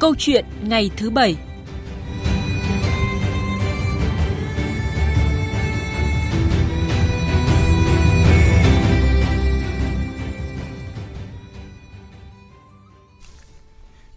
Câu chuyện ngày thứ bảy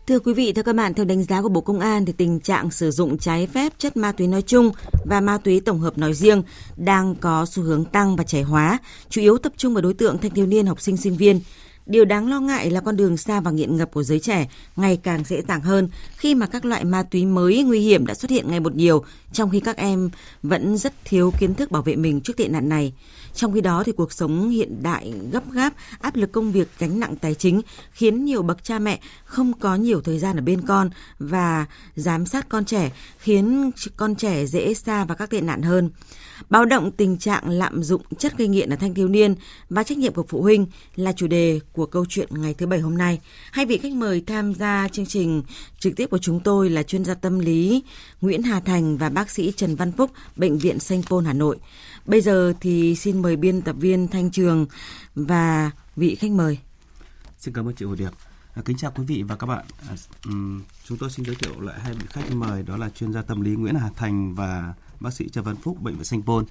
Thưa quý vị, thưa các bạn, theo đánh giá của Bộ Công an thì tình trạng sử dụng trái phép chất ma túy nói chung và ma túy tổng hợp nói riêng đang có xu hướng tăng và trẻ hóa, chủ yếu tập trung vào đối tượng thanh thiếu niên, học sinh, sinh viên. Điều đáng lo ngại là con đường xa và nghiện ngập của giới trẻ ngày càng dễ dàng hơn khi mà các loại ma túy mới nguy hiểm đã xuất hiện ngày một nhiều, trong khi các em vẫn rất thiếu kiến thức bảo vệ mình trước tệ nạn này. Trong khi đó thì cuộc sống hiện đại gấp gáp, áp lực công việc, gánh nặng tài chính khiến nhiều bậc cha mẹ không có nhiều thời gian ở bên con và giám sát con trẻ, khiến con trẻ dễ xa vào các tệ nạn hơn. Báo động tình trạng lạm dụng chất gây nghiện ở thanh thiếu niên và trách nhiệm của phụ huynh là chủ đề của câu chuyện ngày thứ bảy hôm nay. Hai vị khách mời tham gia chương trình trực tiếp của chúng tôi là chuyên gia tâm lý Nguyễn Hà Thành và bác sĩ Trần Văn Phúc, Bệnh viện Sanh Pôn Hà Nội. Bây giờ thì xin mời biên tập viên Thanh Trường và vị khách mời. Xin cảm ơn chị Hồ Điệp. À, kính chào quý vị và các bạn. À, chúng tôi xin giới thiệu lại hai vị khách mời đó là chuyên gia tâm lý Nguyễn Hà Thành và bác sĩ Trần Văn Phúc, bệnh viện Sanh Pôn.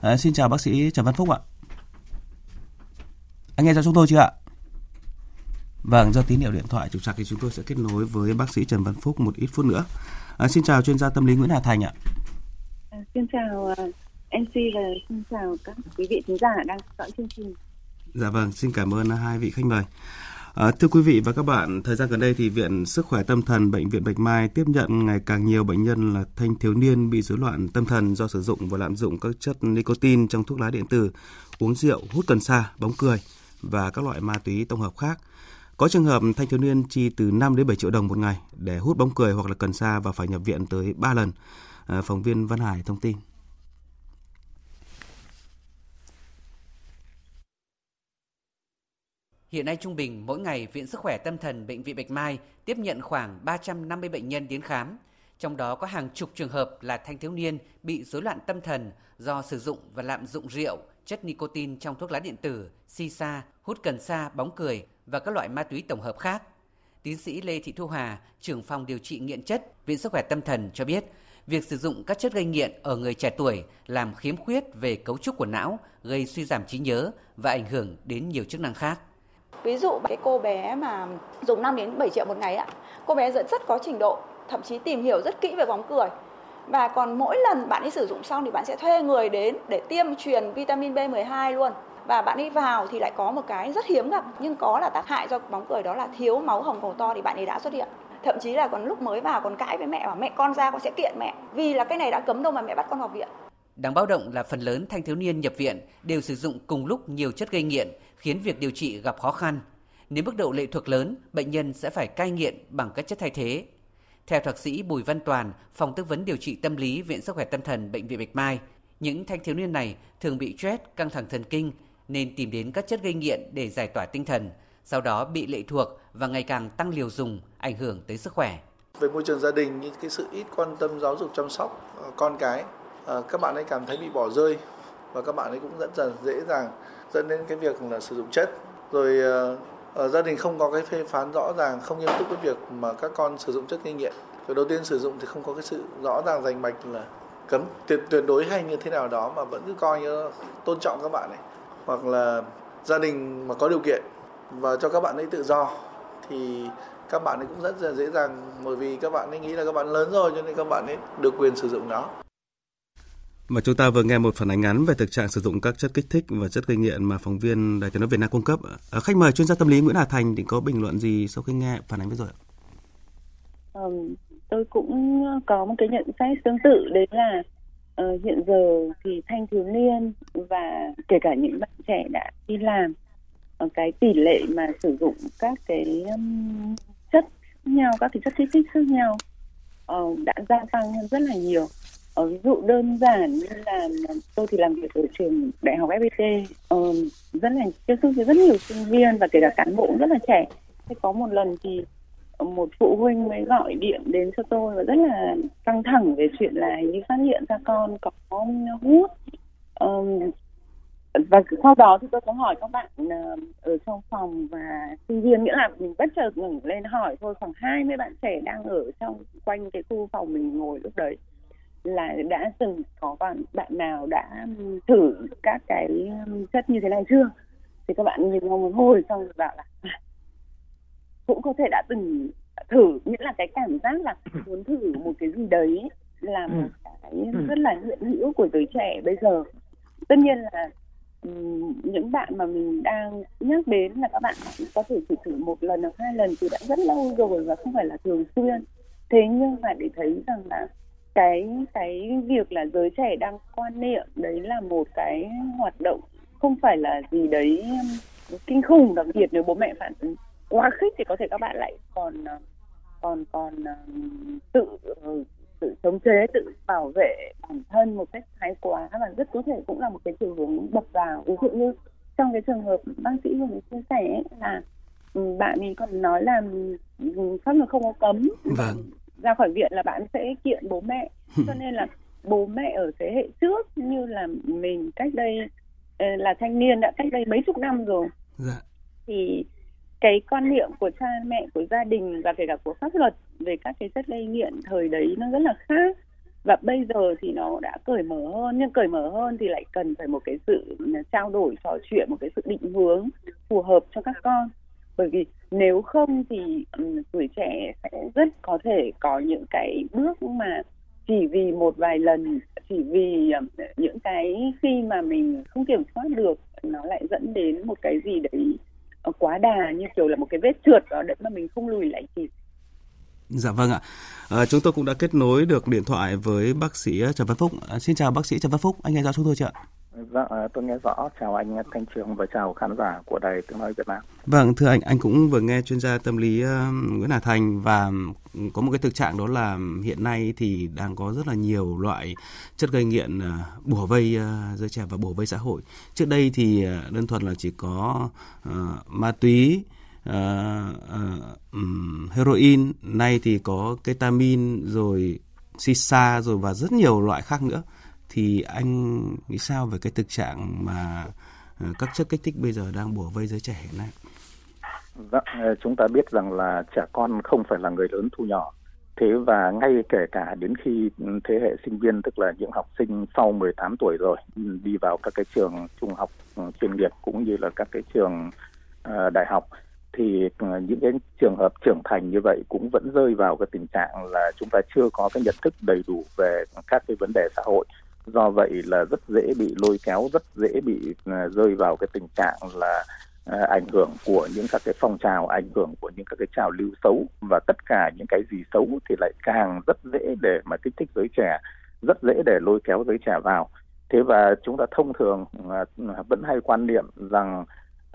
À, xin chào bác sĩ Trần Văn Phúc ạ. Anh nghe cho chúng tôi chưa ạ? Vâng, do tín hiệu điện thoại trục trặc thì chúng tôi sẽ kết nối với bác sĩ Trần Văn Phúc một ít phút nữa. À, xin chào chuyên gia tâm lý Nguyễn Hà Thành ạ. À, xin chào MC và xin chào các quý vị khán giả đang dõi chương trình. Dạ vâng, xin cảm ơn hai vị khách mời. À, thưa quý vị và các bạn, thời gian gần đây thì Viện Sức khỏe Tâm thần Bệnh viện Bạch Mai tiếp nhận ngày càng nhiều bệnh nhân là thanh thiếu niên bị rối loạn tâm thần do sử dụng và lạm dụng các chất nicotine trong thuốc lá điện tử, uống rượu, hút cần sa, bóng cười và các loại ma túy tổng hợp khác. Có trường hợp thanh thiếu niên chi từ 5 đến 7 triệu đồng một ngày để hút bóng cười hoặc là cần sa và phải nhập viện tới 3 lần. À, phóng viên Văn Hải thông tin. Hiện nay trung bình mỗi ngày Viện Sức khỏe Tâm thần Bệnh viện Bạch Mai tiếp nhận khoảng 350 bệnh nhân đến khám. Trong đó có hàng chục trường hợp là thanh thiếu niên bị rối loạn tâm thần do sử dụng và lạm dụng rượu, chất nicotine trong thuốc lá điện tử, si sa, hút cần sa, bóng cười và các loại ma túy tổng hợp khác. Tiến sĩ Lê Thị Thu Hà, trưởng phòng điều trị nghiện chất, Viện Sức khỏe Tâm thần cho biết, việc sử dụng các chất gây nghiện ở người trẻ tuổi làm khiếm khuyết về cấu trúc của não, gây suy giảm trí nhớ và ảnh hưởng đến nhiều chức năng khác. Ví dụ cái cô bé mà dùng 5 đến 7 triệu một ngày ạ, cô bé rất rất có trình độ, thậm chí tìm hiểu rất kỹ về bóng cười. Và còn mỗi lần bạn ấy sử dụng xong thì bạn sẽ thuê người đến để tiêm truyền vitamin B12 luôn. Và bạn ấy vào thì lại có một cái rất hiếm gặp nhưng có là tác hại do bóng cười đó là thiếu máu hồng cầu to thì bạn ấy đã xuất hiện thậm chí là còn lúc mới vào còn cãi với mẹ và mẹ con ra con sẽ kiện mẹ vì là cái này đã cấm đâu mà mẹ bắt con vào viện Đáng báo động là phần lớn thanh thiếu niên nhập viện đều sử dụng cùng lúc nhiều chất gây nghiện, khiến việc điều trị gặp khó khăn. Nếu mức độ lệ thuộc lớn, bệnh nhân sẽ phải cai nghiện bằng các chất thay thế. Theo thạc sĩ Bùi Văn Toàn, phòng tư vấn điều trị tâm lý Viện Sức khỏe Tâm thần Bệnh viện Bạch Mai, những thanh thiếu niên này thường bị stress, căng thẳng thần kinh nên tìm đến các chất gây nghiện để giải tỏa tinh thần, sau đó bị lệ thuộc và ngày càng tăng liều dùng, ảnh hưởng tới sức khỏe. Về môi trường gia đình, những cái sự ít quan tâm giáo dục chăm sóc ờ, con cái ờ, các bạn ấy cảm thấy bị bỏ rơi và các bạn ấy cũng rất là dễ dàng dẫn đến cái việc là sử dụng chất. Rồi ờ, ở gia đình không có cái phê phán rõ ràng, không nghiêm túc cái việc mà các con sử dụng chất gây nghiện. Rồi đầu tiên sử dụng thì không có cái sự rõ ràng rành mạch là cấm, tuyệt tuyệt đối hay như thế nào đó mà vẫn cứ coi như tôn trọng các bạn ấy. Hoặc là gia đình mà có điều kiện và cho các bạn ấy tự do thì các bạn ấy cũng rất là dễ dàng, bởi vì các bạn ấy nghĩ là các bạn lớn rồi cho nên các bạn ấy được quyền sử dụng nó mà chúng ta vừa nghe một phản ánh ngắn về thực trạng sử dụng các chất kích thích và chất gây nghiện mà phóng viên Đài tiếng nói Việt Nam cung cấp. À, khách mời chuyên gia tâm lý Nguyễn Hà Thành thì có bình luận gì sau khi nghe phản ánh vừa rồi? Ừ, tôi cũng có một cái nhận xét tương tự đấy là uh, hiện giờ thì thanh thiếu niên và kể cả những bạn trẻ đã đi làm uh, cái tỷ lệ mà sử dụng các cái um, chất khác nhau các cái chất kích thích khác nhau uh, đã gia tăng hơn rất là nhiều ở ví dụ đơn giản như là tôi thì làm việc ở trường đại học FPT uh, ờ, rất là tiếp xúc với rất nhiều sinh viên và kể cả cán bộ rất là trẻ. Thế có một lần thì một phụ huynh mới gọi điện đến cho tôi và rất là căng thẳng về chuyện là như phát hiện ra con có hút. Um, và sau đó thì tôi có hỏi các bạn ở trong phòng và sinh viên nghĩa là mình bất chợt ngẩng lên hỏi thôi khoảng 20 bạn trẻ đang ở trong quanh cái khu phòng mình ngồi lúc đấy là đã từng có bạn bạn nào đã thử các cái chất như thế này chưa thì các bạn nhìn nhau một hồi xong rồi bảo là à, cũng có thể đã từng thử nghĩa là cái cảm giác là muốn thử một cái gì đấy là một ừ. cái ừ. rất là hiện hữu của giới trẻ bây giờ tất nhiên là những bạn mà mình đang nhắc đến là các bạn có thể chỉ thử một lần hoặc hai lần thì đã rất lâu rồi và không phải là thường xuyên thế nhưng mà để thấy rằng là cái cái việc là giới trẻ đang quan niệm đấy là một cái hoạt động không phải là gì đấy um, kinh khủng đặc biệt nếu bố mẹ phản ứng quá khích thì có thể các bạn lại còn ờ, còn còn ờ, tự ờ, tự chống chế, tự bảo vệ bản thân một cách thái quá. Và rất có thể cũng là một cái chiều hướng bập vào. Ví dụ như trong cái trường hợp bác sĩ vừa mới chia sẻ là ừ, bạn ấy còn nói là ừ, pháp luật không có cấm. Vâng ra khỏi viện là bạn sẽ kiện bố mẹ. Cho nên là bố mẹ ở thế hệ trước như là mình cách đây ờ, là thanh niên đã cách đây mấy chục năm rồi. Dạ. thì cái quan niệm của cha mẹ của gia đình và kể cả của pháp luật về các cái chất gây nghiện thời đấy nó rất là khác. Và bây giờ thì nó đã cởi mở hơn nhưng cởi mở hơn thì lại cần phải một cái sự trao đổi trò chuyện một cái sự định hướng phù hợp cho các con bởi vì nếu không thì um, tuổi trẻ sẽ rất có thể có những cái bước mà chỉ vì một vài lần chỉ vì um, những cái khi mà mình không kiểm soát được nó lại dẫn đến một cái gì đấy ờ, quá đà như kiểu là một cái vết trượt đó đấy mà mình không lùi lại kịp Dạ vâng ạ. À, chúng tôi cũng đã kết nối được điện thoại với bác sĩ ờ, Trần Văn Phúc. À, xin chào bác sĩ Trần Văn Phúc, anh nghe rõ chúng tôi chưa ạ? Dạ, à, tôi nghe rõ. Chào anh Thanh Trường và chào khán giả của Đài Tiếng Nói Việt Nam. Vâng, thưa anh, anh cũng vừa nghe chuyên gia tâm lý ờ, Nguyễn Hà Thành và có một cái thực trạng đó là hiện nay thì đang có rất là nhiều loại chất gây nghiện uh, bùa vây ờ, giới trẻ và bùa vây xã hội. Trước đây thì đơn thuần là chỉ có uh, ma túy, uh, uh, um, heroin, nay thì có ketamin rồi sisa rồi và rất nhiều loại khác nữa thì anh nghĩ sao về cái thực trạng mà ờ, các chất kích thích bây giờ đang bủa vây giới trẻ hiện nay? Dạ, chúng ta biết rằng là trẻ con không phải là người lớn thu nhỏ. Thế và ngay kể cả đến khi thế hệ sinh viên tức là những học sinh sau 18 tuổi rồi đi vào các cái trường trung học ừ, chuyên nghiệp cũng như là các cái trường ờ, đại học thì ừ, những cái trường hợp trưởng thành như vậy cũng vẫn rơi vào cái tình trạng là chúng ta chưa có cái nhận thức đầy đủ về các cái vấn đề xã hội do vậy là rất dễ bị lôi kéo rất dễ bị ờ, rơi vào cái tình trạng là ờ, ảnh hưởng của những các cái phong trào ảnh hưởng của những các cái trào lưu xấu. Và tất cả những cái gì xấu thì lại càng rất dễ để mà kích thích giới trẻ rất dễ để lôi kéo giới trẻ vào. Thế và chúng ta thông thường ờ, vẫn hay quan niệm rằng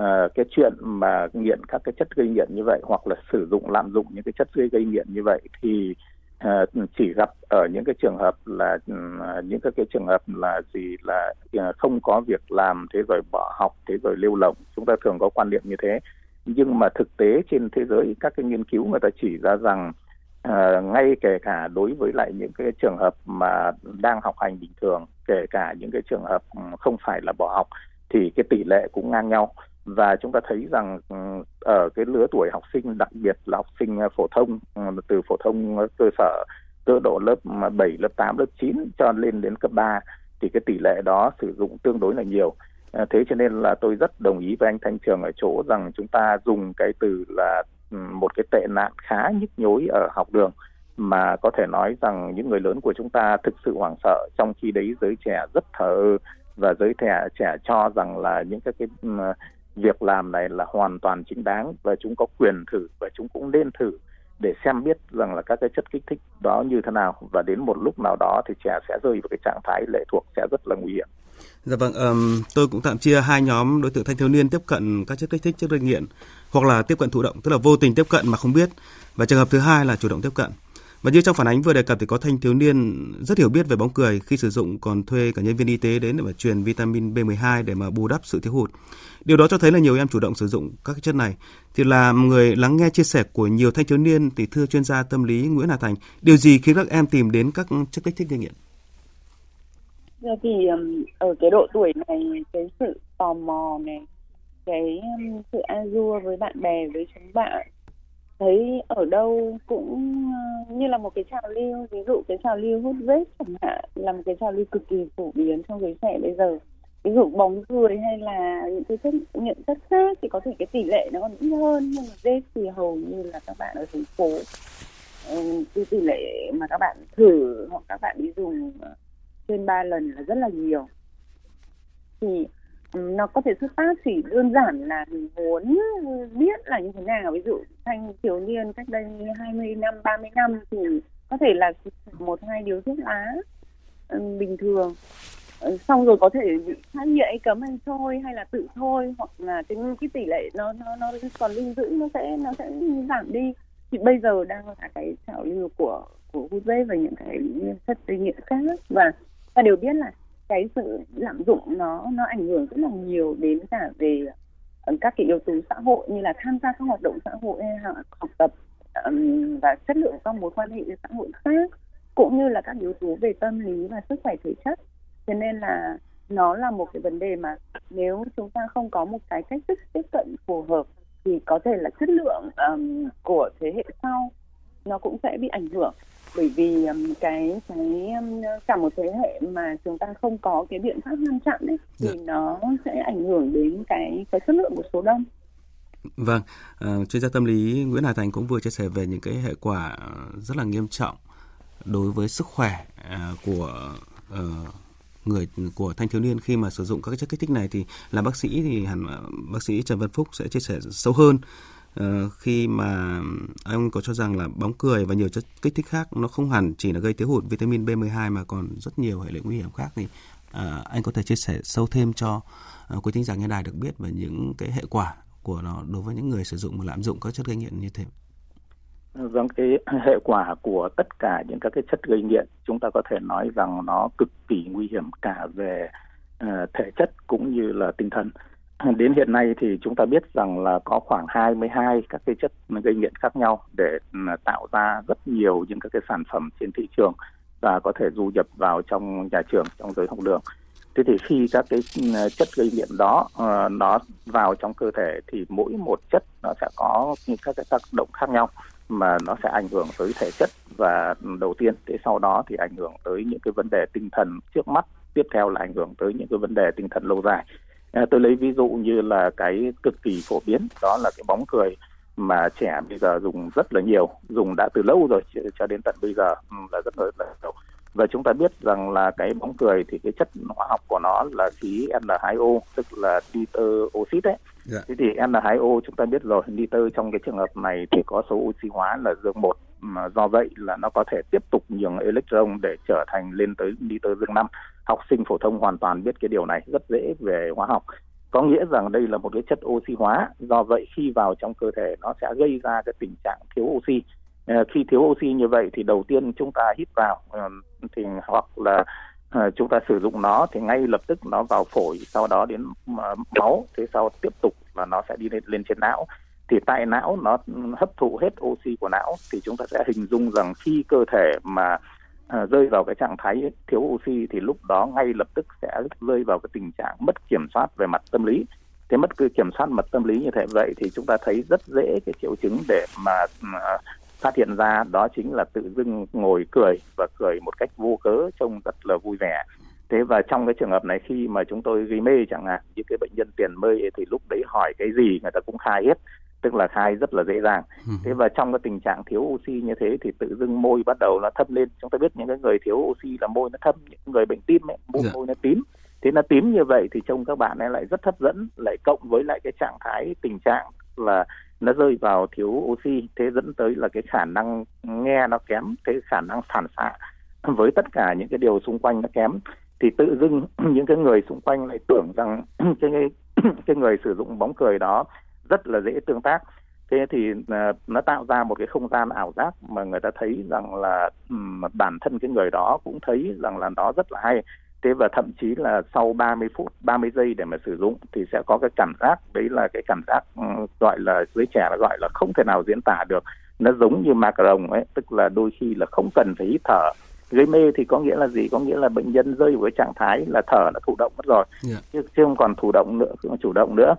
uh, cái chuyện mà nghiện các cái chất gây nghiện như vậy hoặc là sử dụng lạm dụng những cái chất gây gây nghiện như vậy thì Ờ, chỉ gặp ở những cái trường hợp là ừ, những cái, cái trường hợp là gì là ừ, không có việc làm thế rồi bỏ học thế rồi lưu lộng chúng ta thường có quan niệm như thế. Nhưng mà thực tế trên thế giới các cái nghiên cứu người ta chỉ ra rằng uh, ngay kể cả đối với lại những cái trường hợp mà đang học hành bình thường kể cả những cái trường hợp ừ, không phải là bỏ học thì cái tỷ lệ cũng ngang nhau và chúng ta thấy rằng ừ, ở cái lứa tuổi học sinh đặc biệt là học sinh ờ, phổ thông ừ, từ phổ thông ờ, cơ sở cơ độ lớp 7, lớp 8, lớp 9 cho lên đến cấp 3 thì cái tỷ lệ đó sử dụng tương đối là nhiều. Ờ, thế cho nên là tôi rất đồng ý với anh Thanh Trường ở chỗ rằng chúng ta dùng cái từ là ừ, một cái tệ nạn khá nhức nhối ở học đường mà có thể nói rằng những người lớn của chúng ta thực sự hoảng sợ trong khi đấy giới trẻ rất thờ và giới trẻ trẻ cho rằng là những các cái việc làm này là hoàn toàn chính đáng và chúng có quyền thử và chúng cũng nên thử để xem biết rằng là các cái chất kích thích đó như thế nào và đến một lúc nào đó thì trẻ sẽ rơi vào cái trạng thái lệ thuộc sẽ rất là nguy hiểm. Dạ vâng, um, tôi cũng tạm chia hai nhóm đối tượng thanh thiếu niên tiếp cận các chất kích thích, chất gây nghiện hoặc là tiếp cận thụ động, tức là vô tình tiếp cận mà không biết và trường hợp thứ hai là chủ động tiếp cận. Và như trong phản ánh vừa đề cập thì có thanh thiếu niên rất hiểu biết về bóng cười khi sử dụng còn thuê cả nhân viên y tế đến để mà truyền vitamin B12 để mà bù đắp sự thiếu hụt. Điều đó cho thấy là nhiều em chủ động sử dụng các chất này. Thì là người lắng nghe chia sẻ của nhiều thanh thiếu niên thì thưa chuyên gia tâm lý Nguyễn Hà Thành, điều gì khiến các em tìm đến các chất kích thích gây nghiện? Dạ thì ở cái độ tuổi này cái sự tò mò này cái sự azure với bạn bè với chúng bạn thấy ở đâu cũng ờ, như là một cái trào lưu, ví dụ cái trào lưu hút vết chẳng hạn, là một cái trào lưu cực kỳ phổ biến trong giới trẻ bây giờ. Ví dụ bóng cười hay là những cái chất, nhận chất khác thì có thể cái tỷ lệ nó còn ít hơn, nhưng mà vết thì hầu như là các bạn ở thành phố ờ, cái tỷ lệ mà các bạn thử hoặc các bạn đi dùng ờ, trên 3 lần là rất là nhiều. Thì nó có thể xuất phát chỉ đơn giản là mình muốn biết là như thế nào. Ví dụ thanh thiếu niên cách đây 20 năm 30 năm thì có thể là một, hai điếu thuốc lá ừ, bình thường. Ừ, xong rồi có thể bị phát hiện cấm hay thôi hay là tự thôi, hoặc là cái cái tỷ lệ nó nó nó còn lưu giữ, nó sẽ nó sẽ giảm đi. Thì bây giờ đang là cái trào lưu của của hút và những cái chất gây nghiện khác. Và ta đều biết là cái sự lạm dụng nó nó ảnh hưởng rất là nhiều đến cả về ờ, các cái yếu tố xã hội như là tham gia các hoạt động xã hội hay học tập um, và chất lượng các mối quan hệ xã hội khác cũng như là các yếu tố về tâm lý và sức khỏe thể chất. Cho nên là nó là một cái vấn đề mà nếu chúng ta không có một cái cách thức tiếp cận phù hợp thì có thể là chất lượng um, của thế hệ sau nó cũng sẽ bị ảnh hưởng bởi vì um, cái cái cả một thế hệ mà chúng ta không có cái biện pháp ngăn chặn ấy thì dạ. nó sẽ ảnh hưởng đến cái cái chất lượng của số đông. Vâng, uh, chuyên gia tâm lý Nguyễn Hà Thành cũng vừa chia sẻ về những cái hệ quả rất là nghiêm trọng đối với sức khỏe uh, của uh, người của thanh thiếu niên khi mà sử dụng các chất kích thích này thì là bác sĩ thì hẳn bác sĩ Trần Văn Phúc sẽ chia sẻ sâu hơn Ờ, khi mà anh có cho rằng là bóng cười và nhiều chất kích thích khác nó không hẳn chỉ là gây thiếu hụt vitamin B12 mà còn rất nhiều hệ lụy nguy hiểm khác thì uh, anh có thể chia sẻ sâu thêm cho uh, quý thính giả nghe đài được biết về những cái hệ quả của nó đối với những người sử dụng và lạm dụng các chất gây nghiện như thế. Vâng, cái hệ quả của tất cả những các cái chất gây nghiện chúng ta có thể nói rằng nó cực kỳ nguy hiểm cả về uh, thể chất cũng như là tinh thần. Đến hiện nay thì chúng ta biết rằng là có khoảng 22 các cái chất gây nghiện khác nhau để ừ, tạo ra rất nhiều những các cái sản phẩm trên thị trường và có thể du nhập vào trong nhà trường, trong giới học đường. Thế thì khi các cái ừ, chất gây nghiện đó ờ, nó vào trong cơ thể thì mỗi một chất nó sẽ có những các cái tác động khác nhau mà nó sẽ ảnh hưởng tới thể chất và đầu tiên thế sau đó thì ảnh hưởng tới những cái vấn đề tinh thần trước mắt, tiếp theo là ảnh hưởng tới những cái vấn đề tinh thần lâu dài À, tôi lấy ví dụ như là cái cực kỳ phổ biến, đó là cái bóng cười mà trẻ bây giờ dùng rất là nhiều, dùng đã từ lâu rồi cho đến tận bây giờ ừ, là rất là nhiều và chúng ta biết rằng là cái bóng cười thì cái chất hóa học của nó là khí N2O tức là nitơ oxit đấy. Yeah. Dạ. Thế thì N2O chúng ta biết rồi, nitơ trong cái trường hợp này thì có số oxy hóa là dương một mà do vậy là nó có thể tiếp tục nhường electron để trở thành lên tới nitơ dương 5. Học sinh phổ thông hoàn toàn biết cái điều này rất dễ về hóa học. Có nghĩa rằng đây là một cái chất oxy hóa, do vậy khi vào trong cơ thể nó sẽ gây ra cái tình trạng thiếu oxy Ờ, khi thiếu oxy như vậy thì đầu tiên chúng ta hít vào ờ, thì hoặc là uh, chúng ta sử dụng nó thì ngay lập tức nó vào phổi sau đó đến ờ, máu thế sau tiếp tục là nó sẽ đi lên, lên trên não. Thì tại não nó hấp thụ hết oxy của não thì chúng ta sẽ hình dung rằng khi cơ thể mà ờ, rơi vào cái trạng thái thiếu oxy thì lúc đó ngay lập tức sẽ rơi vào cái tình trạng mất kiểm soát về mặt tâm lý. Thế mất kiểm soát mặt tâm lý như thế vậy thì chúng ta thấy rất dễ cái triệu chứng để mà phát hiện ra đó chính là tự dưng ngồi cười và cười một cách vô cớ trông rất là vui vẻ thế và trong cái trường hợp này khi mà chúng tôi gây mê chẳng hạn như cái bệnh nhân tiền mê thì lúc đấy hỏi cái gì người ta cũng khai hết tức là khai rất là dễ dàng ừ. thế và trong cái tình trạng thiếu oxy như thế thì tự dưng môi bắt đầu nó thâm lên chúng ta biết những cái người thiếu oxy là môi nó thâm những người bệnh tim ấy môi, dạ. môi nó tím thế nó tím như vậy thì trông các bạn ấy lại rất hấp dẫn lại cộng với lại cái trạng thái tình trạng là nó rơi vào thiếu oxy, thế dẫn tới là cái khả năng nghe nó kém thế khả năng phản xạ. Với tất cả những cái điều xung quanh nó kém, thì tự dưng những cái người xung quanh lại tưởng rằng cái cái người sử dụng bóng cười đó rất là dễ tương tác. Thế thì à, nó tạo ra một cái không gian ảo giác mà người ta thấy rằng là bản thân cái người đó cũng thấy rằng là nó rất là hay thế và thậm chí là sau 30 phút 30 giây để mà sử dụng thì sẽ có cái cảm giác đấy là cái cảm giác um, gọi là giới trẻ là gọi là không thể nào diễn tả được nó giống như macaron ấy tức là đôi khi là không cần phải hít thở gây mê thì có nghĩa là gì có nghĩa là bệnh nhân rơi vào cái trạng thái là thở nó thụ động mất rồi yeah. Dạ. chứ, chứ không còn thụ động nữa không chủ động nữa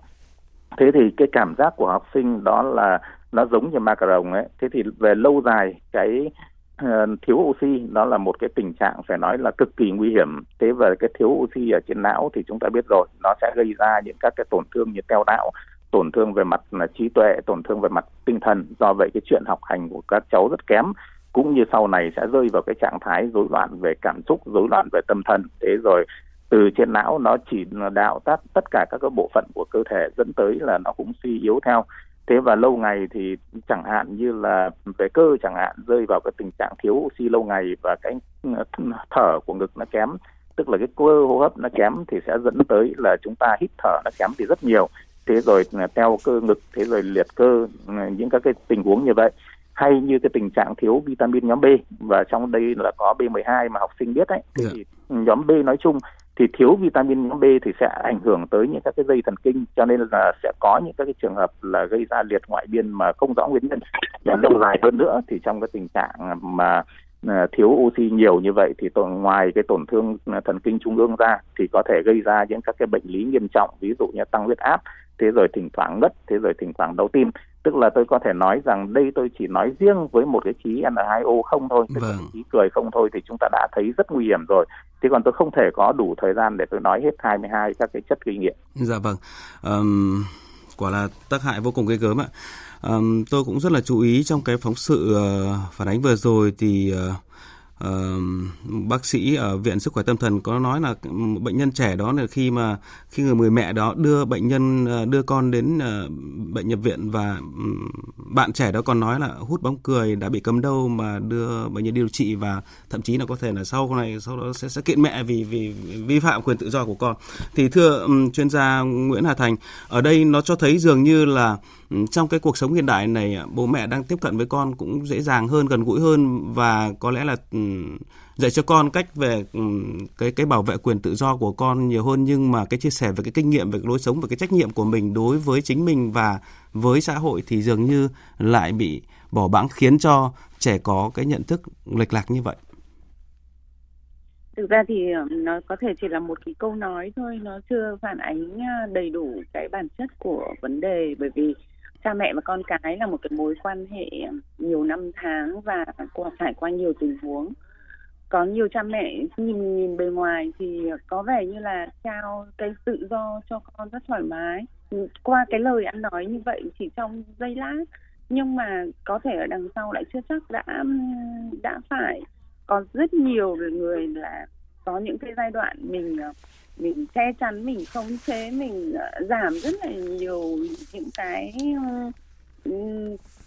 thế thì cái cảm giác của học sinh đó là nó giống như ma cà rồng ấy thế thì về lâu dài cái Ờ, thiếu oxy, đó là một cái tình trạng phải nói là cực kỳ nguy hiểm. Thế và cái thiếu oxy ở trên não thì chúng ta biết rồi, nó sẽ gây ra những các cái tổn thương như teo não, tổn thương về mặt là trí tuệ, tổn thương về mặt tinh thần. Do vậy cái chuyện học hành của các cháu rất kém, cũng như sau này sẽ rơi vào cái trạng thái rối loạn về cảm xúc, rối loạn về tâm thần. Thế rồi từ trên não nó chỉ đạo tắt tất cả các cái bộ phận của cơ thể dẫn tới là nó cũng suy yếu theo thế và lâu ngày thì chẳng hạn như là về cơ chẳng hạn rơi vào cái tình trạng thiếu oxy lâu ngày và cái thở của ngực nó kém tức là cái cơ hô hấp nó kém thì sẽ dẫn tới là chúng ta hít thở nó kém thì rất nhiều thế rồi teo cơ ngực thế rồi liệt cơ những các cái tình huống như vậy hay như cái tình trạng thiếu vitamin nhóm B và trong đây là có B12 mà học sinh biết thì yeah. Dạ. nhóm B nói chung thì thiếu vitamin nhóm B thì sẽ ảnh hưởng tới những các cái dây thần kinh, cho nên là sẽ có những các cái trường hợp là gây ra liệt ngoại biên mà không rõ nguyên nhân. Và lâu dài hơn nữa thì trong cái tình trạng mà à, thiếu oxy nhiều như vậy thì tổn, ngoài cái tổn thương à, thần kinh trung ương ra thì có thể gây ra những các cái bệnh lý nghiêm trọng, ví dụ như tăng huyết áp, thế rồi thỉnh thoảng ngất, thế rồi thỉnh thoảng đau tim tức là tôi có thể nói rằng đây tôi chỉ nói riêng với một cái khí N2O không thôi, tức vâng. khí cười không thôi thì chúng ta đã thấy rất nguy hiểm rồi. Thế còn tôi không thể có đủ thời gian để tôi nói hết 22 các cái chất gây nghiện. Dạ vâng. Um, quả là tác hại vô cùng ghê gớm ạ. Um, tôi cũng rất là chú ý trong cái phóng sự uh, phản ánh vừa rồi thì uh, uh, bác sĩ ở viện sức khỏe tâm thần có nói là bệnh nhân trẻ đó là khi mà khi người mẹ đó đưa bệnh nhân uh, đưa con đến uh, bệnh nhập viện và um, bạn trẻ đó còn nói là hút bóng cười đã bị cấm đâu mà đưa bệnh nhân điều trị và thậm chí là có thể là sau này sau đó sẽ sẽ kiện mẹ vì vì vi phạm quyền tự do của con. Thì thưa um, chuyên gia Nguyễn Hà Thành ở đây nó cho thấy dường như là trong cái cuộc sống hiện đại này à, bố mẹ đang tiếp cận với con cũng dễ dàng hơn, gần gũi hơn và có lẽ là dạy cho con cách về cái cái bảo vệ quyền tự do của con nhiều hơn. Nhưng mà cái chia sẻ về cái kinh nghiệm, về cái lối sống và cái trách nhiệm của mình đối với chính mình và với xã hội thì dường như lại bị bỏ bẵng, khiến cho trẻ có cái nhận thức lệch lạc như vậy. Thực ra thì ờ, nó có thể chỉ là một cái câu nói thôi. Nó chưa phản ánh à, đầy đủ cái bản chất của vấn đề. Bởi vì cha mẹ và con cái là một cái mối quan hệ nhiều năm tháng và qua, trải qua nhiều tình huống. Có nhiều cha mẹ nhìn nhìn bề ngoài thì có vẻ như là trao cái tự do cho con rất thoải mái. Qua cái lời ăn nói như vậy chỉ trong giây lát, nhưng mà có thể ở đằng sau lại chưa chắc đã đã phải. Có rất nhiều người là có những cái giai đoạn mình ờ, mình che chắn mình khống chế mình ờ, giảm rất là nhiều những cái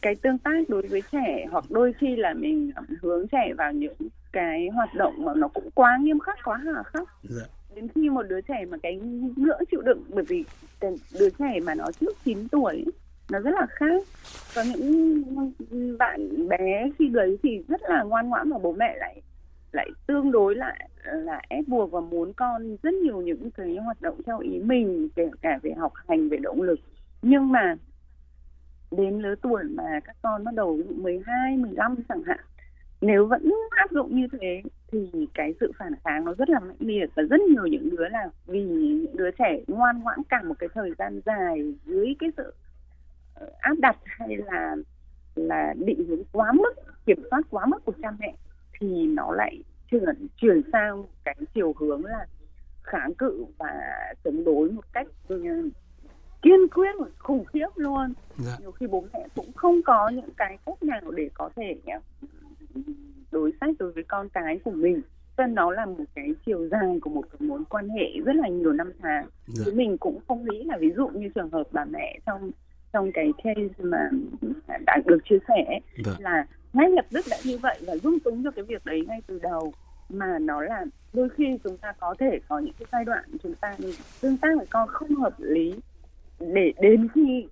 cái tương tác đối với trẻ. Hoặc đôi khi là mình hướng trẻ vào những cái hoạt động mà nó cũng quá nghiêm khắc quá hà khắc. Dạ. đến khi một đứa trẻ mà cái ngưỡng chịu đựng bởi vì đứa trẻ mà nó trước 9 tuổi nó rất là khác. Có những bạn bé khi đấy thì rất là ngoan ngoãn mà bố mẹ lại lại tương đối lại là ép buộc và muốn con rất nhiều những cái hoạt động theo ý mình kể cả về học hành về động lực. Nhưng mà đến lứa tuổi mà các con bắt đầu 12, 15 chẳng hạn nếu vẫn áp dụng như thế thì cái sự phản kháng nó rất là mạnh liệt và rất nhiều những đứa là vì những đứa trẻ ngoan ngoãn cả một cái thời gian dài dưới cái sự ờ, áp đặt hay là là định hướng quá mức kiểm soát quá mức của cha mẹ thì nó lại chuyển chuyển sang cái chiều hướng là kháng cự và chống đối một cách ừ, kiên quyết và khủng khiếp luôn dạ. nhiều khi bố mẹ cũng không có những cái cách nào để có thể đối sách đối với con cái của mình cho nó là một cái chiều dài của một cái mối quan hệ rất là nhiều năm tháng dạ. chứ mình cũng không nghĩ là ví dụ như trường hợp bà mẹ trong trong cái case mà đã được chia sẻ dạ. là ngay lập tức đã như vậy và dung túng cho cái việc đấy ngay từ đầu mà nó là đôi khi chúng ta có thể có những cái giai đoạn chúng ta tương tác với con không hợp lý để đến khi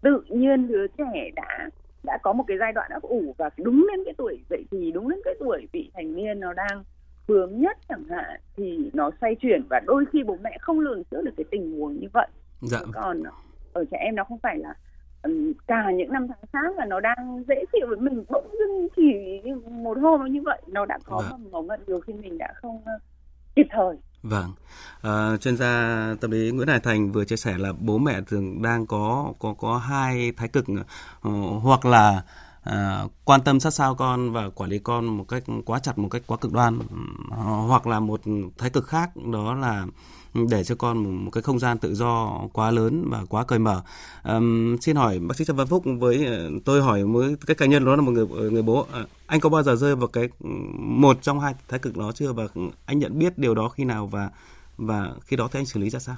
tự nhiên đứa trẻ đã đã có một cái giai đoạn ấp ủ và đúng đến cái tuổi dậy thì đúng đến cái tuổi vị thành niên nó đang bướng nhất chẳng hạn thì nó xoay chuyển và đôi khi bố mẹ không lường trước được cái tình huống như vậy dạ. còn ở trẻ em nó không phải là cả những năm tháng khác và nó đang dễ chịu với mình. Bỗng dưng chỉ một hôm như vậy nó đã có vâng. mầm mống nhiều khi mình đã không kịp thời. Vâng, à, chuyên gia tâm lý Nguyễn Hải Thành vừa chia sẻ là bố mẹ thường đang có có có hai thái cực uh, hoặc là à, quan tâm sát sao con và quản lý con một cách quá chặt một cách quá cực đoan hoặc là một thái cực khác đó là để cho con một, cái không gian tự do quá lớn và quá cởi mở. Um, xin hỏi bác sĩ Trần Văn Phúc với ờ, tôi hỏi với cái cá nhân đó là một người người bố anh có bao giờ rơi vào cái một trong hai thái cực đó chưa và anh nhận biết điều đó khi nào và và khi đó thì anh xử lý ra sao?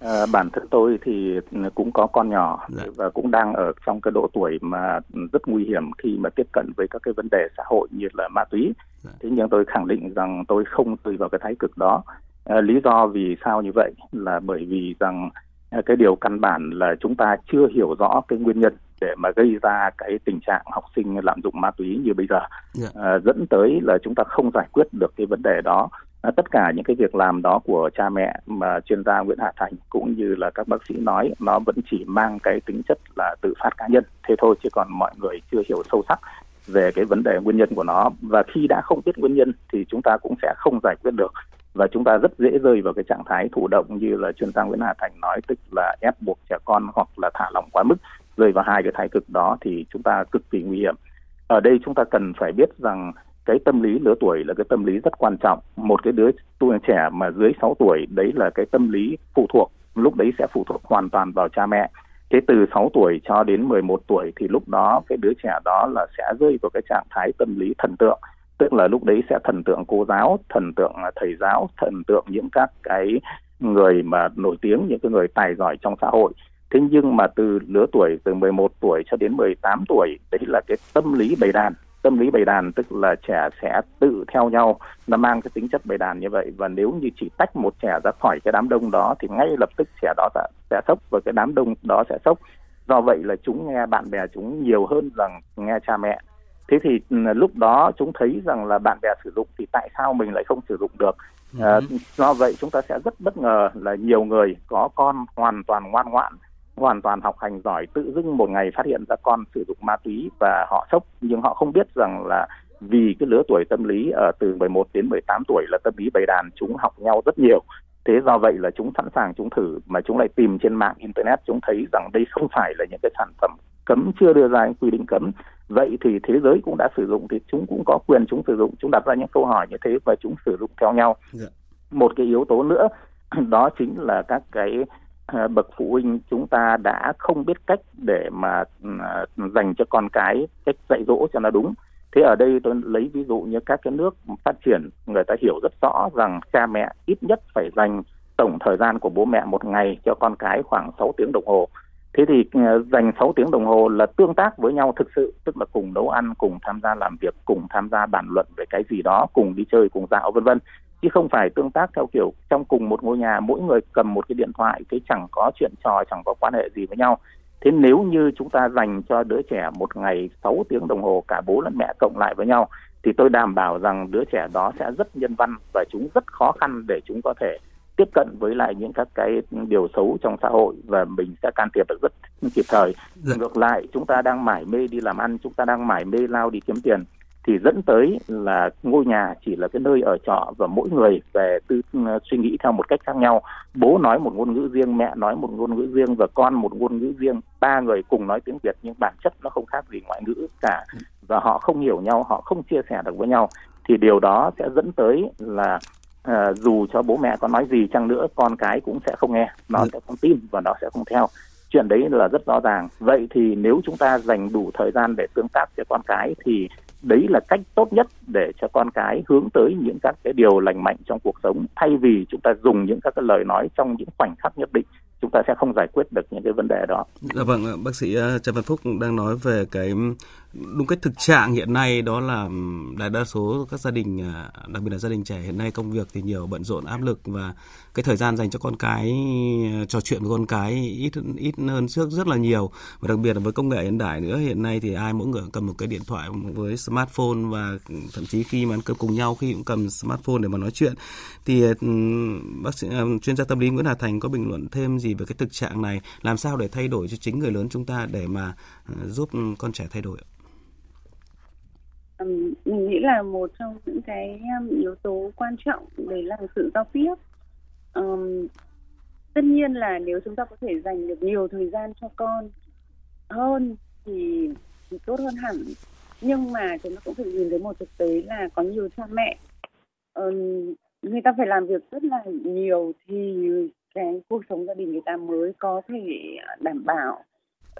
à, bản thân tôi thì cũng có con nhỏ dạ. và cũng đang ở trong cái độ tuổi mà rất nguy hiểm khi mà tiếp cận với các cái vấn đề xã hội như là ma túy. Dạ. Thế nhưng tôi khẳng định rằng tôi không tùy vào cái thái cực đó. À, lý do vì sao như vậy là bởi vì rằng à, cái điều căn bản là chúng ta chưa hiểu rõ cái nguyên nhân để mà gây ra cái tình trạng học sinh lạm dụng ma túy như bây giờ yeah. Dạ. à, dẫn tới là chúng ta không giải quyết được cái vấn đề đó à, tất cả những cái việc làm đó của cha mẹ mà chuyên gia Nguyễn Hà Thành cũng như là các bác sĩ nói nó vẫn chỉ mang cái tính chất là tự phát cá nhân thế thôi chứ còn mọi người chưa hiểu sâu sắc về cái vấn đề nguyên nhân của nó và khi đã không biết nguyên nhân thì chúng ta cũng sẽ không giải quyết được và chúng ta rất dễ rơi vào cái trạng thái thụ động như là chuyên gia Nguyễn Hà Thành nói, tức là ép buộc trẻ con hoặc là thả lỏng quá mức, rơi vào hai cái thái cực đó thì chúng ta cực kỳ nguy hiểm. Ở đây chúng ta cần phải biết rằng cái tâm lý lứa tuổi là cái tâm lý rất quan trọng. Một cái đứa tuổi trẻ mà dưới 6 tuổi, đấy là cái tâm lý phụ thuộc, lúc đấy sẽ phụ thuộc hoàn toàn vào cha mẹ. Thế từ 6 tuổi cho đến 11 tuổi thì lúc đó cái đứa trẻ đó là sẽ rơi vào cái trạng thái tâm lý thần tượng tức là lúc đấy sẽ thần tượng cô giáo thần tượng à, thầy giáo thần tượng những các cái người mà nổi tiếng những cái người tài giỏi trong xã hội. Thế nhưng mà từ lứa tuổi từ 11 tuổi cho đến 18 tuổi đấy là cái tâm lý bầy đàn. Tâm lý bầy đàn tức là trẻ sẽ tự theo nhau nó mang cái tính chất bầy đàn như vậy. Và nếu như chỉ tách một trẻ ra khỏi cái đám đông đó thì ngay lập tức trẻ đó sẽ, sẽ sốc và cái đám đông đó sẽ sốc. Do vậy là chúng nghe bạn bè chúng nhiều hơn rằng nghe cha mẹ thế thì ừ, lúc đó chúng thấy rằng là bạn bè sử dụng thì tại sao mình lại không sử dụng được? À, do vậy chúng ta sẽ rất bất ngờ là nhiều người có con hoàn toàn ngoan ngoãn hoàn toàn học hành giỏi tự dưng một ngày phát hiện ra con sử dụng ma túy và họ sốc. Nhưng họ không biết rằng là vì cái lứa tuổi tâm lý ở từ 11 đến 18 tuổi là tâm lý bầy đàn chúng học nhau rất nhiều. Thế do vậy là chúng sẵn sàng chúng thử mà chúng lại tìm trên mạng internet chúng thấy rằng đây không phải là những cái sản phẩm cấm chưa đưa ra quy định cấm vậy thì thế giới cũng đã sử dụng thì chúng cũng có quyền chúng sử dụng chúng đặt ra những câu hỏi như thế và chúng sử dụng theo nhau yeah. Dạ. một cái yếu tố nữa đó chính là các cái À, bậc phụ huynh chúng ta đã không biết cách để mà à, dành cho con cái cách dạy dỗ cho nó đúng thế ở đây tôi lấy ví dụ như các cái nước phát triển người ta hiểu rất rõ rằng cha mẹ ít nhất phải dành tổng thời gian của bố mẹ một ngày cho con cái khoảng 6 tiếng đồng hồ thế thì ờ, dành 6 tiếng đồng hồ là tương tác với nhau thực sự, tức là cùng nấu ăn, cùng tham gia làm việc, cùng tham gia bàn luận về cái gì đó, cùng đi chơi, cùng dạo, vân vân. Chứ không phải tương tác theo kiểu trong cùng một ngôi nhà, mỗi người cầm một cái điện thoại cái chẳng có chuyện trò, chẳng có quan hệ gì với nhau. Thế nếu như chúng ta dành cho đứa trẻ một ngày 6 tiếng đồng hồ, cả bố lẫn mẹ cộng lại với nhau, thì tôi đảm bảo rằng đứa trẻ đó sẽ rất nhân văn và chúng rất khó khăn để chúng có thể tiếp cận với lại những các cái điều xấu trong xã hội và mình sẽ can thiệp được rất kịp thời. Dạ. Ngược lại chúng ta đang mải mê đi làm ăn, chúng ta đang mải mê lao đi kiếm tiền thì dẫn tới là ngôi nhà chỉ là cái nơi ở trọ và mỗi người về tư ừ, suy nghĩ theo một cách khác nhau bố nói một ngôn ngữ riêng mẹ nói một ngôn ngữ riêng và con một ngôn ngữ riêng ba người cùng nói tiếng việt nhưng bản chất nó không khác gì ngoại ngữ cả và họ không hiểu nhau họ không chia sẻ được với nhau thì điều đó sẽ dẫn tới là à, dù cho bố mẹ có nói gì chăng nữa con cái cũng sẽ không nghe nó sẽ không tin và nó sẽ không theo. Chuyện đấy là rất rõ ràng. Vậy thì nếu chúng ta dành đủ thời gian để tương tác với con cái thì đấy là cách tốt nhất để cho con cái hướng tới những các cái điều lành mạnh trong cuộc sống thay vì chúng ta dùng những các cái lời nói trong những khoảnh khắc nhất định chúng ta sẽ không giải quyết được những cái vấn đề đó. Dạ vâng, bác sĩ ờ, Trần Văn Phúc đang nói về cái đúng cái thực trạng hiện nay đó là đại đa số các gia đình à, đặc biệt là gia đình trẻ hiện nay công việc thì nhiều bận rộn áp lực và cái thời gian dành cho con cái ờ, trò chuyện với con cái ít ít hơn trước rất là nhiều và đặc biệt là với công nghệ hiện đại nữa hiện nay thì ai mỗi người cầm một cái điện thoại với smartphone và thậm chí khi mà ăn cơm cùng nhau khi cũng cầm smartphone để mà nói chuyện thì bác sĩ chuyên gia tâm lý Nguyễn Hà Thành có bình luận thêm gì về cái thực trạng này làm sao để thay đổi cho chính người lớn chúng ta để mà ờ, giúp con trẻ thay đổi mình nghĩ là một trong những cái yếu tố quan trọng đấy là sự giao tiếp. Um, tất nhiên là nếu chúng ta có thể dành được nhiều thời gian cho con hơn thì, thì tốt hơn hẳn. Nhưng mà chúng ta cũng phải nhìn thấy một thực tế là có nhiều cha mẹ um, người ta phải làm việc rất là nhiều thì cái cuộc sống gia đình người ta mới có thể đảm bảo.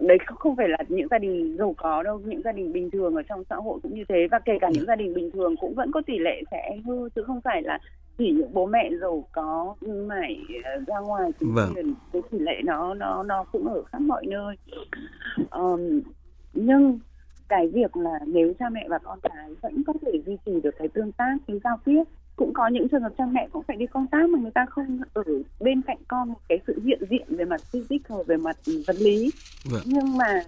Đấy không phải là những gia đình giàu có đâu những gia đình bình thường ở trong xã hội cũng như thế. Và kể cả những gia đình bình thường cũng vẫn có tỷ lệ sẽ hư chứ không phải là chỉ những bố mẹ giàu có mải ờ, ra ngoài kiếm vâng. tiền. Cái tỷ lệ nó nó nó cũng ở khắp mọi nơi. Um, nhưng cái việc là nếu cha mẹ và con cái vẫn có thể duy trì được cái tương tác cái giao tiếp cũng có những trường hợp cha mẹ cũng phải đi công tác mà người ta không ở bên cạnh con một cái sự hiện diện về mặt physical về mặt vật lý vâng. nhưng mà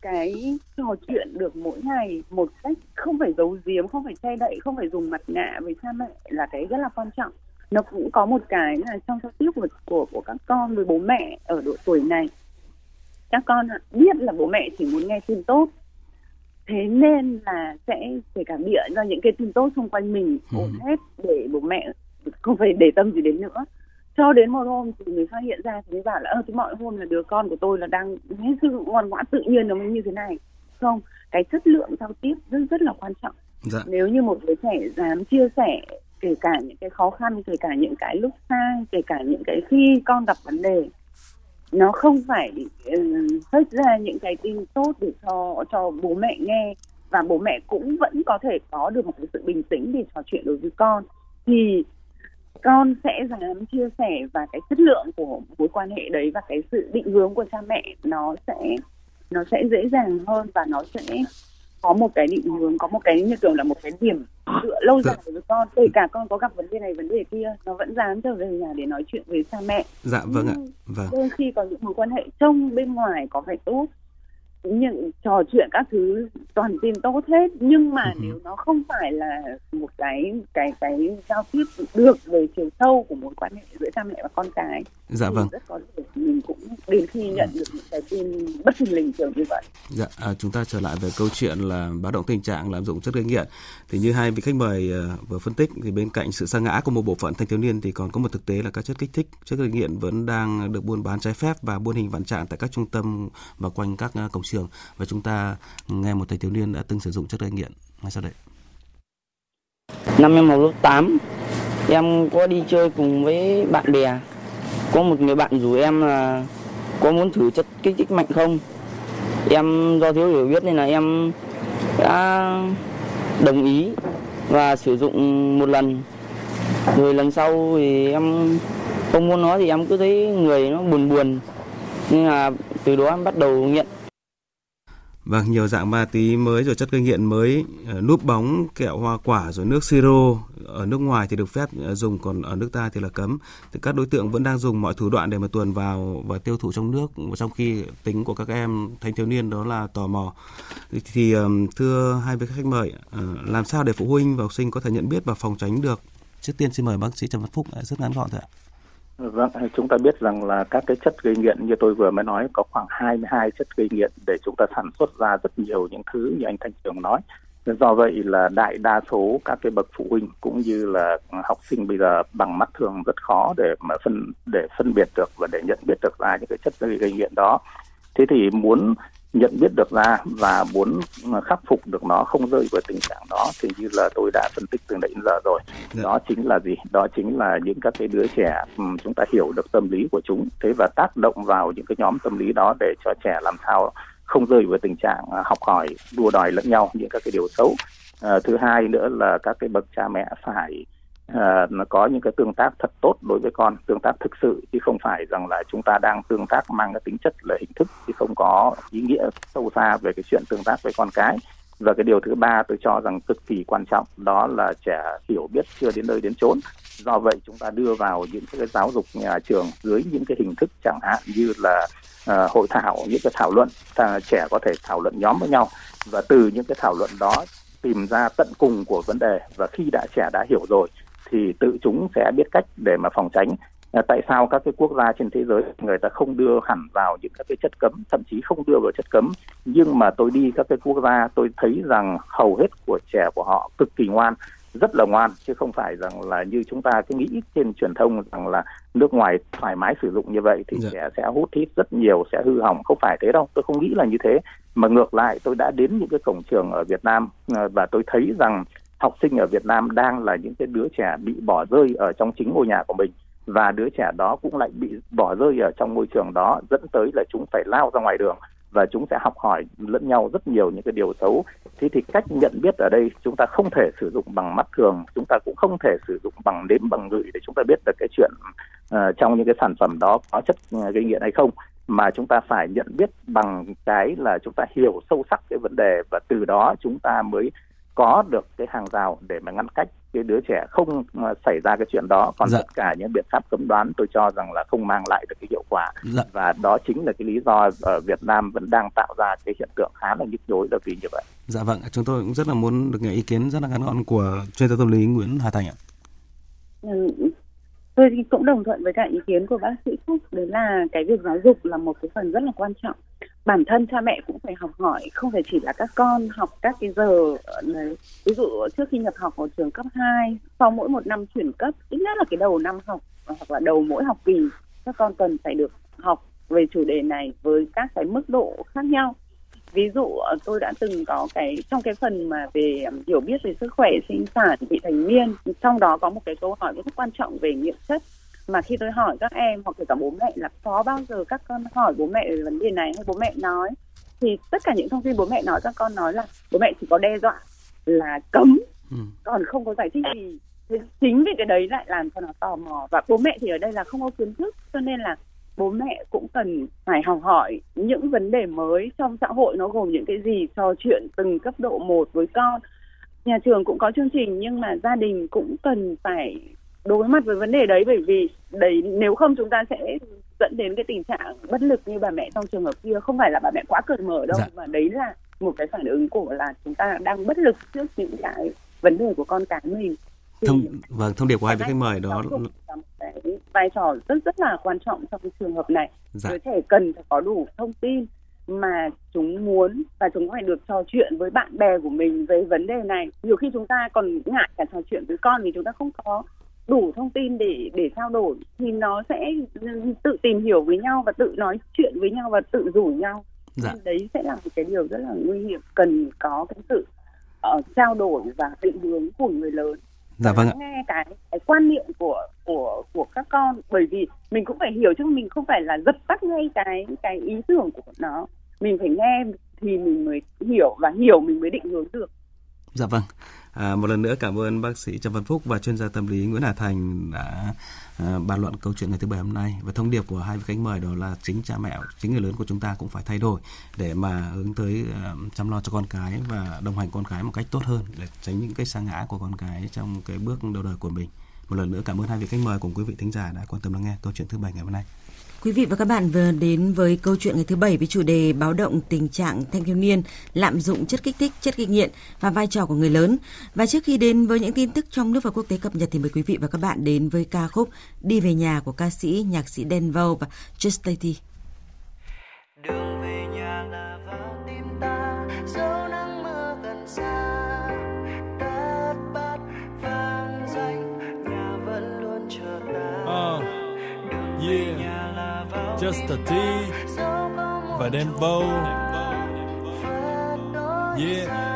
cái trò chuyện được mỗi ngày một cách không phải giấu giếm không phải che đậy không phải dùng mặt nạ với cha mẹ là cái rất là quan trọng nó cũng có một cái là trong giao tiếp của, của của các con với bố mẹ ở độ tuổi này các con biết là bố mẹ chỉ muốn nghe tin tốt thế nên là sẽ kể cả bịa ra những cái tin tốt xung quanh mình ừ. ổn hết để bố mẹ không phải để tâm gì đến nữa cho đến một hôm thì mình phát hiện ra thì mới bảo là ơ thì mọi hôm là đứa con của tôi là đang hết sức ngoan ngoãn tự nhiên nó mới như thế này không cái chất lượng giao tiếp rất rất là quan trọng dạ. nếu như một đứa trẻ dám chia sẻ kể cả những cái khó khăn kể cả những cái lúc sai kể cả những cái khi con gặp vấn đề nó không phải ừ, hết uh, ra những cái tin tốt để cho cho bố mẹ nghe. Và bố mẹ cũng vẫn có thể có được một cái sự bình tĩnh để trò chuyện đối với con. Thì con sẽ dám chia sẻ và cái chất lượng của mối quan hệ đấy và cái sự định hướng của cha mẹ nó sẽ nó sẽ dễ dàng hơn và nó sẽ có một cái định hướng có một cái như kiểu là một cái điểm dựa lâu dài với con. Kể cả con có gặp vấn đề này vấn đề kia nó vẫn dám trở về nhà để nói chuyện với cha mẹ. Dạ vâng ạ. Vâng. đôi khi có những mối quan hệ trông bên ngoài có vẻ tốt những trò chuyện các thứ toàn tin tốt hết. Nhưng mà uh-huh. nếu nó không phải là một cái cái cái giao tiếp được về chiều sâu của mối quan hệ giữa cha mẹ và con cái dạ vâng. rất có thể mình cũng đến khi nhận được những cái tin bất thình lình kiểu như vậy. Dạ à, chúng ta trở lại về câu chuyện là báo động tình trạng lạm dụng chất gây nghiện. Thì như hai vị khách mời uh, vừa phân tích thì bên cạnh sự sa ngã của một bộ phận thanh thiếu niên thì còn có một thực tế là các chất kích thích chất gây nghiện vẫn đang được buôn bán trái phép và buôn hình vạn trạng tại các trung tâm và quanh các uh, cổng trường và chúng ta nghe một thầy thiếu niên đã từng sử dụng chất gây nghiện ngay sau đây. Năm em học lớp 8, em có đi chơi cùng với bạn bè. Có một người bạn rủ em là có muốn thử chất kích thích mạnh không? Em do thiếu hiểu biết nên là em đã đồng ý và sử dụng một lần. Rồi lần sau thì em không muốn nói thì em cứ thấy người nó buồn buồn. nhưng là từ đó em bắt đầu nghiện Vâng, nhiều dạng ma túy mới rồi chất gây nghiện mới, ờ, núp bóng, kẹo hoa quả rồi nước siro ở nước ngoài thì được phép ờ, dùng còn ở nước ta thì là cấm. Thì các đối tượng vẫn đang dùng mọi thủ đoạn để mà tuồn vào và tiêu thụ trong nước trong khi tính của các em thanh thiếu niên đó là tò mò. Thì thưa hai vị khách mời, ờ, làm sao để phụ huynh và học sinh có thể nhận biết và phòng tránh được? Trước tiên xin mời bác sĩ Trần Văn Phúc rất ngắn gọn thôi ạ. Vâng, chúng ta biết rằng là các cái chất gây nghiện như tôi vừa mới nói có khoảng 22 chất gây nghiện để chúng ta sản xuất ra rất nhiều những thứ như anh Thanh Trường nói. Do vậy là đại đa số các cái bậc phụ huynh cũng như là học sinh bây giờ bằng mắt thường rất khó để mà phân để phân biệt được và để nhận biết được ra những cái chất gây nghiện đó. Thế thì muốn nhận biết được ra và muốn khắc phục được nó không rơi vào tình trạng đó thì như là tôi đã phân tích từ nãy giờ rồi. Dạ. đó chính là gì? Đó chính là những các cái đứa trẻ chúng ta hiểu được tâm lý của chúng. Thế và tác động vào những cái nhóm tâm lý đó để cho trẻ làm sao không rơi vào tình trạng à, học hỏi đua đòi lẫn nhau những các cái điều xấu. À, thứ hai nữa là các cái bậc cha mẹ phải à, nó có những cái tương tác thật tốt đối với con tương tác thực sự chứ không phải rằng là chúng ta đang tương tác mang cái tính chất là hình thức chứ không có ý nghĩa sâu xa về cái chuyện tương tác với con cái. Và cái điều thứ ba tôi cho rằng cực kỳ quan trọng đó là trẻ hiểu biết chưa đến nơi đến chốn. Do vậy chúng ta đưa vào những cái giáo dục nhà trường dưới những cái hình thức chẳng hạn như là uh, hội thảo những cái thảo luận. Ta, trẻ có thể thảo luận nhóm với nhau và từ những cái thảo luận đó tìm ra tận cùng của vấn đề. Và khi đã trẻ đã hiểu rồi thì tự chúng sẽ biết cách để mà phòng tránh. À, tại sao các cái quốc gia trên thế giới người ta không đưa hẳn vào những các cái chất cấm thậm chí không đưa vào chất cấm? Nhưng mà tôi đi các cái quốc gia tôi thấy rằng hầu hết của trẻ của họ cực kỳ ngoan rất là ngoan chứ không phải rằng là như chúng ta cứ nghĩ trên truyền thông rằng là nước ngoài thoải mái sử dụng như vậy thì dạ. trẻ sẽ hút hít rất nhiều sẽ hư hỏng. Không phải thế đâu tôi không nghĩ là như thế. Mà ngược lại tôi đã đến những cái cổng trường ở Việt Nam à, và tôi thấy rằng học sinh ở Việt Nam đang là những cái đứa trẻ bị bỏ rơi ở trong chính ngôi nhà của mình. Và đứa trẻ đó cũng lại bị bỏ rơi ở trong môi trường đó dẫn tới là chúng phải lao ra ngoài đường. Và chúng sẽ học hỏi lẫn nhau rất nhiều những cái điều xấu. Thế thì cách nhận biết ở đây chúng ta không thể sử dụng bằng mắt thường. Chúng ta cũng không thể sử dụng bằng nếm bằng ngửi để chúng ta biết được cái chuyện uh, trong những cái sản phẩm đó có chất uh, gây nghiện hay không. Mà chúng ta phải nhận biết bằng cái là chúng ta hiểu sâu sắc cái vấn đề. Và từ đó chúng ta mới có được cái hàng rào để mà ngăn cách cái đứa trẻ không ờ, xảy ra cái chuyện đó còn dạ. tất cả những biện pháp cấm đoán tôi cho rằng là không mang lại được cái hiệu quả dạ. và đó chính là cái lý do ở Việt Nam vẫn đang tạo ra cái hiện tượng khá là nhức nhối là vì như vậy. Dạ vâng, chúng tôi cũng rất là muốn được nghe ý kiến rất là ngắn gọn của chuyên gia tâm lý Nguyễn Hà Thành ạ. Ừ, tôi cũng đồng thuận với cả ý kiến của bác sĩ Phúc. Đấy là cái việc giáo dục là một cái phần rất là quan trọng. Bản thân cha mẹ cũng phải học hỏi, không phải chỉ là các con học các cái giờ, đấy. Ví dụ trước khi nhập học ở trường cấp 2 sau mỗi một năm chuyển cấp, ít nhất là cái đầu năm học, hoặc là đầu mỗi học kỳ, các con cần phải được học về chủ đề này với các cái mức độ khác nhau ví dụ tôi đã từng có cái trong cái phần mà về hiểu biết về sức khỏe sinh sản vị thành niên trong đó có một cái câu hỏi rất quan trọng về nghiện chất. Mà khi tôi hỏi các em hoặc kể cả bố mẹ là có bao giờ các con hỏi bố mẹ về vấn đề này hay bố mẹ nói thì tất cả những thông tin bố mẹ nói các con nói là bố mẹ chỉ có đe dọa là cấm ừ. còn không có giải thích gì. Thế chính vì cái đấy lại làm cho nó tò mò. Và bố mẹ thì ở đây là không có kiến thức cho nên là bố mẹ cũng cần phải học hỏi những vấn đề mới trong xã hội nó gồm những cái gì trò chuyện từng cấp độ một với con. Nhà trường cũng có chương trình nhưng mà gia đình cũng cần phải đối mặt với vấn đề đấy bởi vì đấy nếu không chúng ta sẽ dẫn đến cái tình trạng bất lực như bà mẹ trong trường hợp kia. Không phải là bà mẹ quá cởi mở đâu dạ. mà đấy là một cái phản ứng của là chúng ta đang bất lực trước những cái vấn đề của con cái mình thông vâng thông điệp của hai vị khách mời đó cái vai trò rất rất là quan trọng trong trường hợp này dạ. đứa trẻ cần phải có đủ thông tin mà chúng muốn và chúng phải được trò chuyện với bạn bè của mình về vấn đề này nhiều khi chúng ta còn ngại cả trò chuyện với con vì chúng ta không có đủ thông tin để để trao đổi thì nó sẽ tự tìm hiểu với nhau và tự nói chuyện với nhau và tự rủ nhau dạ. đấy sẽ là một cái điều rất là nguy hiểm cần có cái sự uh, trao đổi và định hướng của người lớn dạ vâng ạ. nghe cái cái quan niệm của của của các con, bởi vì mình cũng phải hiểu chứ, mình không phải là dập tắt ngay cái cái ý tưởng của nó mình phải nghe thì mình mới hiểu và hiểu mình mới định hướng được dạ vâng À, một lần nữa cảm ơn bác sĩ Trần Văn Phúc và chuyên gia tâm lý Nguyễn Hà Thành đã à, bàn luận câu chuyện ngày thứ bảy hôm nay và thông điệp của hai vị khách mời đó là chính cha mẹ, chính người lớn của chúng ta cũng phải thay đổi để mà hướng tới à, chăm lo cho con cái và đồng hành con cái một cách tốt hơn để tránh những cái sa ngã của con cái trong cái bước đầu đời của mình. Một lần nữa cảm ơn hai vị khách mời cùng quý vị thính giả đã quan tâm lắng nghe câu chuyện thứ bảy ngày hôm nay. Quý vị và các bạn vừa đến với câu chuyện ngày thứ bảy với chủ đề báo động tình trạng thanh thiếu niên lạm dụng chất kích thích, chất gây nghiện và vai trò của người lớn. Và trước khi đến với những tin tức trong nước và quốc tế cập nhật thì mời quý vị và các bạn đến với ca khúc Đi về nhà của ca sĩ nhạc sĩ Denvo và Just Lady. Đường Just a tea. Và Demvo Yeah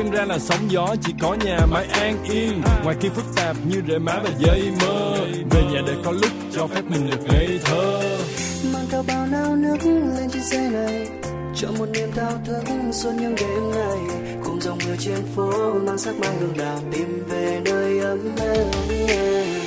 chân ra là sóng gió, chỉ có nhà mãi an yên. Ngoài kia phức tạp như rễ má và dây mơ. Về nhà để có lúc cho phép mình được ngây thơ. Mang theo bao nao nước lên trên xe này. Cho một niềm thao thức suốt những đêm ngày. Cùng dòng người trên phố mang sắc mai hương đào tìm về nơi ấm êm.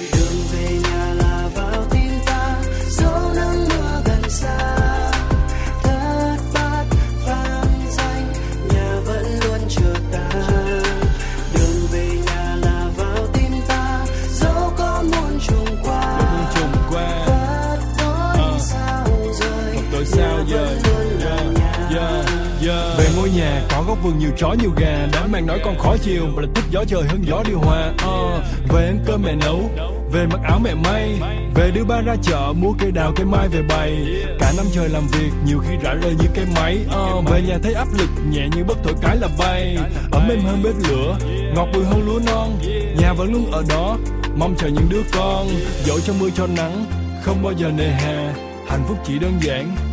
Có vườn nhiều chó nhiều gà Đám mang nói con khó chiều Và là thích gió trời hơn gió điều hòa uh, ờ, Về ăn cơm mẹ nấu về mặc áo mẹ may về đưa ba ra chợ mua cây đào cây mai về bày. Cả năm trời làm việc nhiều khi rã rời như cây máy. Uh, về nhà thấy áp lực nhẹ như bất thổi cái là bay. Ấm êm hơn bếp lửa ngọt bùi hơn lúa non. Nhà vẫn luôn ở đó mong chờ những đứa con. Dẫu cho mưa cho nắng không bao giờ nề hà hạnh phúc chỉ đơn giản